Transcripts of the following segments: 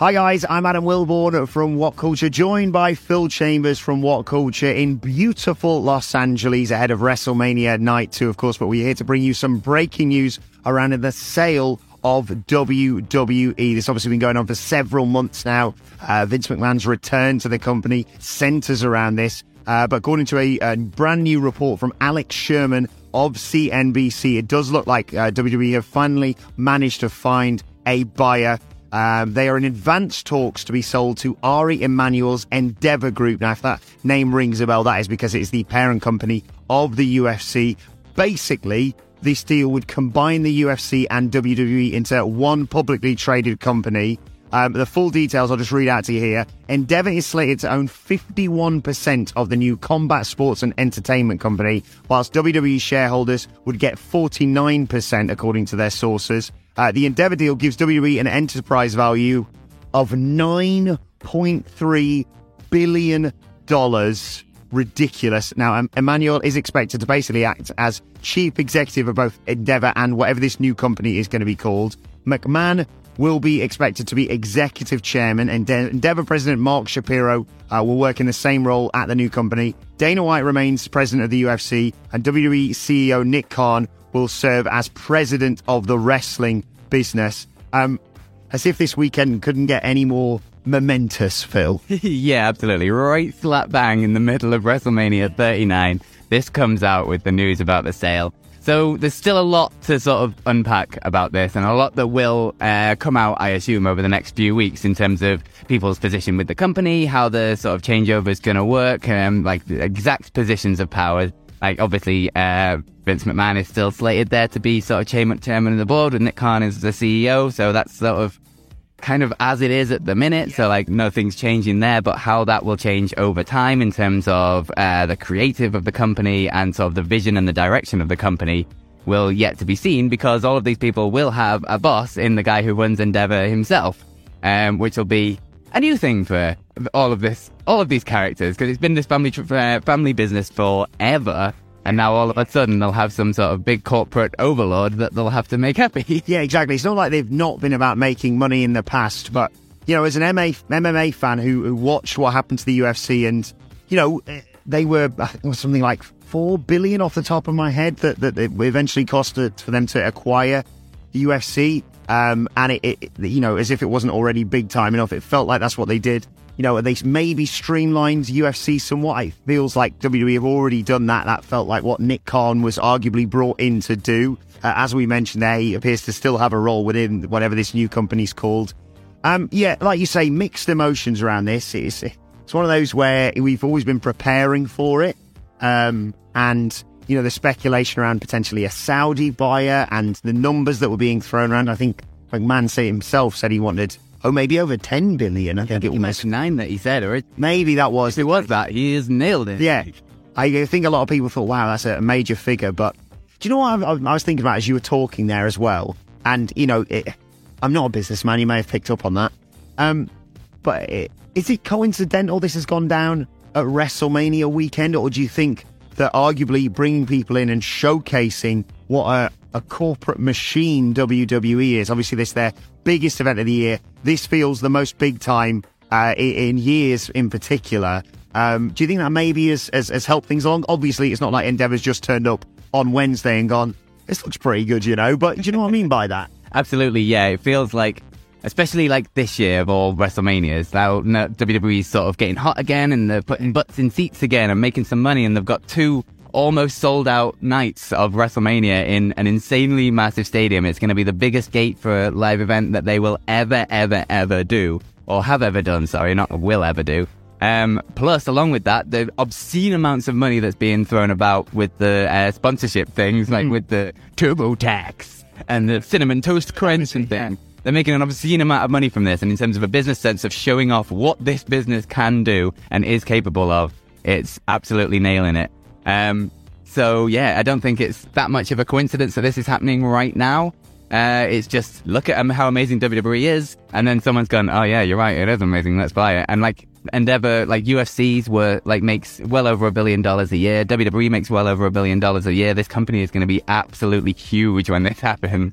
Hi guys, I'm Adam Wilbourn from What Culture, joined by Phil Chambers from What Culture in beautiful Los Angeles ahead of WrestleMania Night 2, of course, but we're here to bring you some breaking news around the sale of WWE. This obviously been going on for several months now. Uh, Vince McMahon's return to the company centers around this. Uh, but according to a, a, brand new report from Alex Sherman of CNBC, it does look like uh, WWE have finally managed to find a buyer um, they are in advanced talks to be sold to Ari Emanuel's Endeavor Group. Now, if that name rings a bell, that is because it is the parent company of the UFC. Basically, this deal would combine the UFC and WWE into one publicly traded company. Um, the full details I'll just read out to you here. Endeavor is slated to own 51% of the new combat sports and entertainment company, whilst WWE shareholders would get 49%, according to their sources. Uh, the Endeavor deal gives WWE an enterprise value of $9.3 billion. Ridiculous. Now, um, Emanuel is expected to basically act as chief executive of both Endeavor and whatever this new company is going to be called. McMahon will be expected to be executive chairman, and Endeavor president Mark Shapiro uh, will work in the same role at the new company. Dana White remains president of the UFC, and WWE CEO Nick Khan will serve as president of the wrestling business. Um, as if this weekend couldn't get any more momentous, Phil. yeah, absolutely. Right slap bang in the middle of WrestleMania 39. This comes out with the news about the sale. So there's still a lot to sort of unpack about this, and a lot that will uh, come out, I assume, over the next few weeks in terms of people's position with the company, how the sort of changeover is going to work, um, like the exact positions of power like obviously uh, Vince McMahon is still slated there to be sort of chairman, chairman of the board, and Nick Khan is the CEO. So that's sort of kind of as it is at the minute. Yeah. So like nothing's changing there, but how that will change over time in terms of uh, the creative of the company and sort of the vision and the direction of the company will yet to be seen because all of these people will have a boss in the guy who runs Endeavor himself, um, which will be a new thing for all of this, all of these characters, because it's been this family uh, family business forever. And now all of a sudden they'll have some sort of big corporate overlord that they'll have to make happy. Yeah, exactly. It's not like they've not been about making money in the past, but you know, as an MA, MMA fan who, who watched what happened to the UFC, and you know, they were something like four billion off the top of my head that that it eventually cost for them to acquire the UFC. Um, and it, it, you know, as if it wasn't already big time enough, it felt like that's what they did. You know, they maybe streamlined UFC somewhat. It feels like WWE have already done that. That felt like what Nick Khan was arguably brought in to do. Uh, as we mentioned there, he appears to still have a role within whatever this new company's called. Um, yeah, like you say, mixed emotions around this. It's, it's one of those where we've always been preparing for it. Um, and you know, the speculation around potentially a Saudi buyer and the numbers that were being thrown around. I think McMahon say himself said he wanted, oh, maybe over 10 billion. I think it was nine that he said, or maybe that was. It was that, he has nailed it. Yeah. I think a lot of people thought, wow, that's a major figure. But do you know what I, I was thinking about as you were talking there as well? And, you know, it, I'm not a businessman. You may have picked up on that. Um, but it, is it coincidental this has gone down at WrestleMania weekend, or do you think that arguably bringing people in and showcasing what a, a corporate machine WWE is. Obviously, this is their biggest event of the year. This feels the most big time uh, in, years in particular. Um, do you think that maybe has, has, has helped things along? Obviously, it's not like Endeavor's just turned up on Wednesday and gone, this looks pretty good, you know, but do you know what I mean by that? Absolutely, yeah. It feels like especially like this year of all WrestleManias. Now WWE's sort of getting hot again and they're putting butts in seats again and making some money and they've got two almost sold out nights of WrestleMania in an insanely massive stadium. It's going to be the biggest gate for a live event that they will ever, ever, ever do, or have ever done. Sorry, not will ever do. Um, plus, along with that, the obscene amounts of money that's being thrown about with the uh, sponsorship things, like with the turbo tax and the Cinnamon Toast Crunch and thing. They're making an obscene amount of money from this, and in terms of a business sense of showing off what this business can do and is capable of, it's absolutely nailing it. Um, so yeah, I don't think it's that much of a coincidence that this is happening right now. Uh, it's just look at how amazing WWE is, and then someone's gone, "Oh yeah, you're right, it is amazing. Let's buy it." And like Endeavor, like UFC's were like makes well over a billion dollars a year. WWE makes well over a billion dollars a year. This company is going to be absolutely huge when this happens.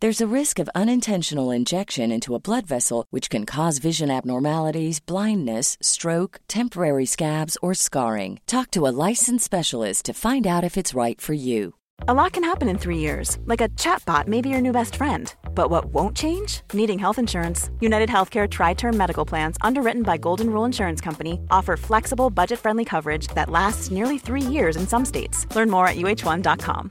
There's a risk of unintentional injection into a blood vessel, which can cause vision abnormalities, blindness, stroke, temporary scabs, or scarring. Talk to a licensed specialist to find out if it's right for you. A lot can happen in three years, like a chatbot may be your new best friend. But what won't change? Needing health insurance. United Healthcare Tri Term Medical Plans, underwritten by Golden Rule Insurance Company, offer flexible, budget friendly coverage that lasts nearly three years in some states. Learn more at uh1.com.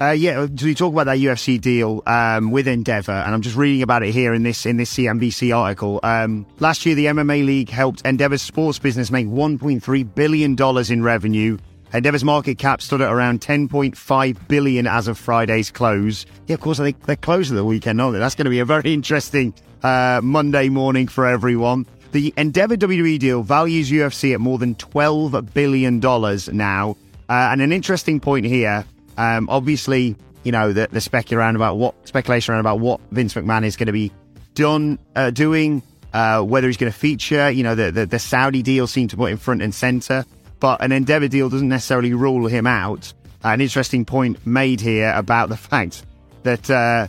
Uh, yeah, so we talk about that UFC deal um, with Endeavor, and I'm just reading about it here in this in this CNBC article. Um, last year, the MMA League helped Endeavor's sports business make 1.3 billion dollars in revenue. Endeavor's market cap stood at around 10.5 billion as of Friday's close. Yeah, of course, they they're closed at the weekend, aren't they? That's going to be a very interesting uh, Monday morning for everyone. The Endeavor WWE deal values UFC at more than 12 billion dollars now, uh, and an interesting point here. Um, obviously, you know the, the speculation around about what speculation around about what Vince McMahon is going to be done uh, doing, uh, whether he's going to feature. You know the, the, the Saudi deal seemed to put in front and center, but an Endeavor deal doesn't necessarily rule him out. An interesting point made here about the fact that uh,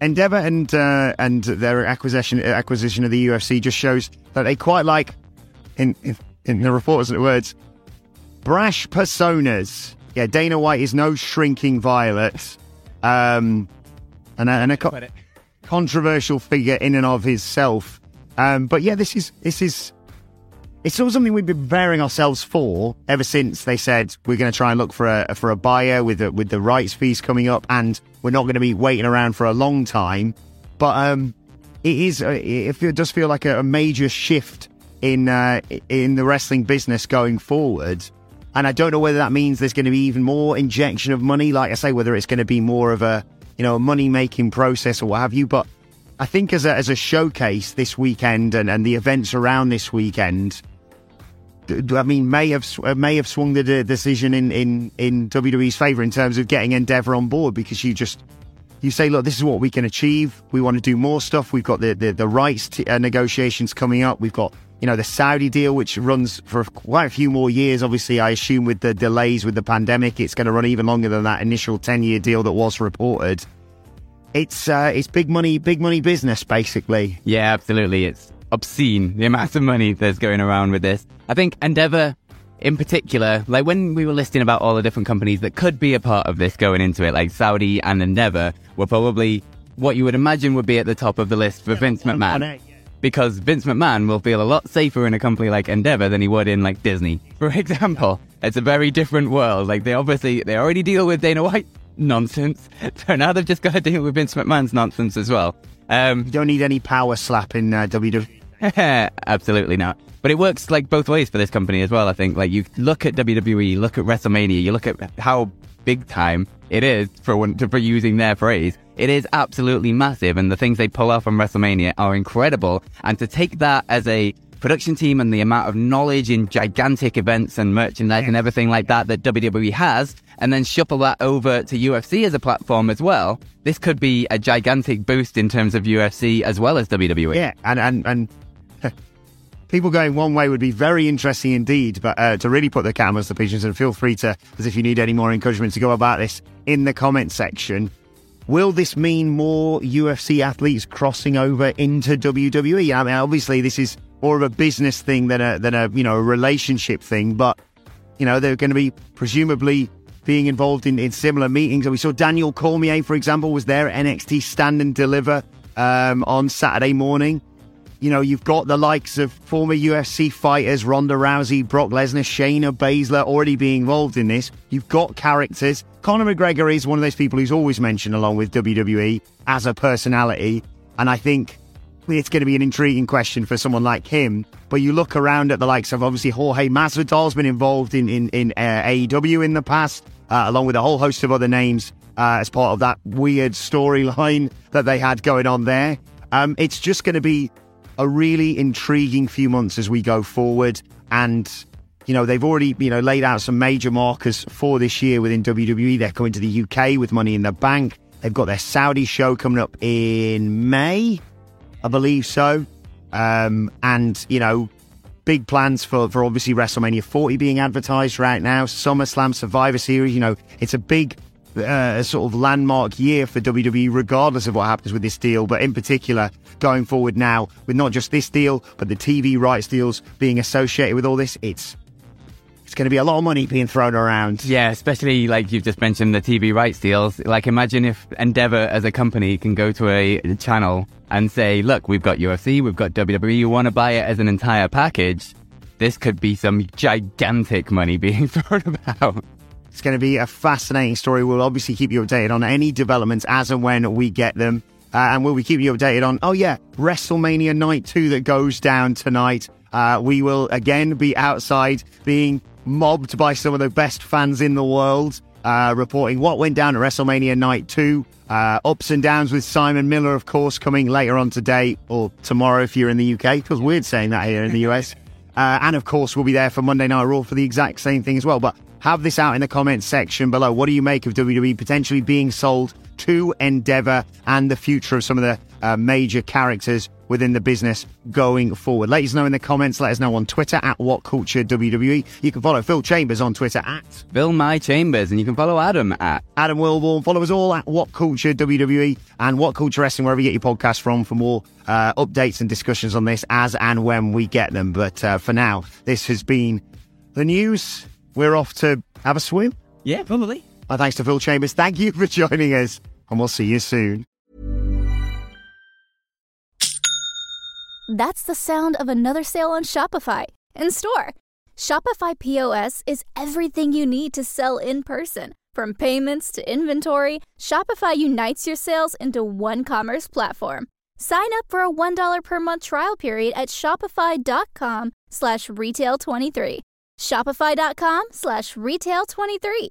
Endeavor and uh, and their acquisition acquisition of the UFC just shows that they quite like in in, in the reporters' words brash personas yeah, Dana White is no shrinking violet, um, and a, and a co- controversial figure in and of himself. Um, but yeah, this is this is it's all something we've been preparing ourselves for ever since they said we're going to try and look for a for a buyer with the, with the rights fees coming up, and we're not going to be waiting around for a long time. But um, it is it, it does feel like a, a major shift in uh, in the wrestling business going forward. And I don't know whether that means there's going to be even more injection of money. Like I say, whether it's going to be more of a, you know, a money making process or what have you. But I think as a, as a showcase this weekend and, and the events around this weekend, I mean, may have may have swung the decision in, in, in WWE's favor in terms of getting Endeavor on board because you just you say, look, this is what we can achieve. We want to do more stuff. We've got the the, the rights uh, negotiations coming up. We've got you know the Saudi deal, which runs for quite a few more years. Obviously, I assume with the delays with the pandemic, it's going to run even longer than that initial ten year deal that was reported. It's uh, it's big money, big money business, basically. Yeah, absolutely. It's obscene the amount of money that's going around with this. I think Endeavor in particular, like when we were listing about all the different companies that could be a part of this going into it, like Saudi and Endeavor were probably what you would imagine would be at the top of the list for Vince on- McMahon. On it, yeah. Because Vince McMahon will feel a lot safer in a company like Endeavor than he would in like Disney. For example, it's a very different world. Like they obviously they already deal with Dana White nonsense, so now they've just got to deal with Vince McMahon's nonsense as well. Um, You don't need any power slap in uh, WWE. Absolutely not. But it works like both ways for this company as well. I think like you look at WWE, look at WrestleMania, you look at how big time it is for one, for using their phrase. It is absolutely massive, and the things they pull off on WrestleMania are incredible. And to take that as a production team and the amount of knowledge in gigantic events and merchandise and everything like that that WWE has, and then shuffle that over to UFC as a platform as well, this could be a gigantic boost in terms of UFC as well as. WWE. Yeah, and and and people going one way would be very interesting indeed. But uh, to really put the cameras to pigeons, and feel free to, as if you need any more encouragement to go about this in the comment section. Will this mean more UFC athletes crossing over into WWE? I mean, obviously, this is more of a business thing than a than a you know a relationship thing, but you know they're going to be presumably being involved in, in similar meetings. And we saw Daniel Cormier, for example, was there at NXT Stand and Deliver um, on Saturday morning. You know, you've got the likes of former UFC fighters Ronda Rousey, Brock Lesnar, Shayna Baszler already being involved in this. You've got characters. Conor McGregor is one of those people who's always mentioned along with WWE as a personality. And I think it's going to be an intriguing question for someone like him. But you look around at the likes of obviously Jorge Masvidal's been involved in in, in uh, AEW in the past, uh, along with a whole host of other names uh, as part of that weird storyline that they had going on there. Um, it's just going to be a really intriguing few months as we go forward, and you know they've already you know laid out some major markers for this year within WWE. They're coming to the UK with Money in the Bank. They've got their Saudi show coming up in May. I believe so. Um, and, you know, big plans for, for obviously WrestleMania 40 being advertised right now, SummerSlam Survivor Series. You know, it's a big uh, sort of landmark year for WWE, regardless of what happens with this deal. But in particular, going forward now, with not just this deal, but the TV rights deals being associated with all this, it's it's going to be a lot of money being thrown around. Yeah, especially like you've just mentioned the TV rights deals. Like, imagine if Endeavor as a company can go to a channel and say, look, we've got UFC, we've got WWE, you want to buy it as an entire package. This could be some gigantic money being thrown about. It's going to be a fascinating story. We'll obviously keep you updated on any developments as and when we get them. Uh, and we'll be keeping you updated on, oh yeah, WrestleMania Night 2 that goes down tonight. Uh, we will again be outside being mobbed by some of the best fans in the world, uh, reporting what went down at WrestleMania Night 2. Uh, ups and downs with Simon Miller, of course, coming later on today or tomorrow if you're in the UK. Feels weird saying that here in the US. Uh, and of course, we'll be there for Monday Night Raw for the exact same thing as well. But have this out in the comments section below. What do you make of WWE potentially being sold to Endeavor and the future of some of the uh, major characters within the business going forward? Let us know in the comments. Let us know on Twitter at What Culture WWE. You can follow Phil Chambers on Twitter at Phil my chambers, and you can follow Adam at Adam Wilbourn. Follow us all at What Culture WWE and What Culture Wrestling, wherever you get your podcast from, for more uh, updates and discussions on this as and when we get them. But uh, for now, this has been the news. We're off to have a swim. Yeah, probably. My thanks to Phil Chambers. Thank you for joining us, and we'll see you soon. That's the sound of another sale on Shopify in store. Shopify POS is everything you need to sell in person. From payments to inventory, Shopify unites your sales into one commerce platform. Sign up for a $1 per month trial period at shopify.com slash retail 23. Shopify.com slash retail 23.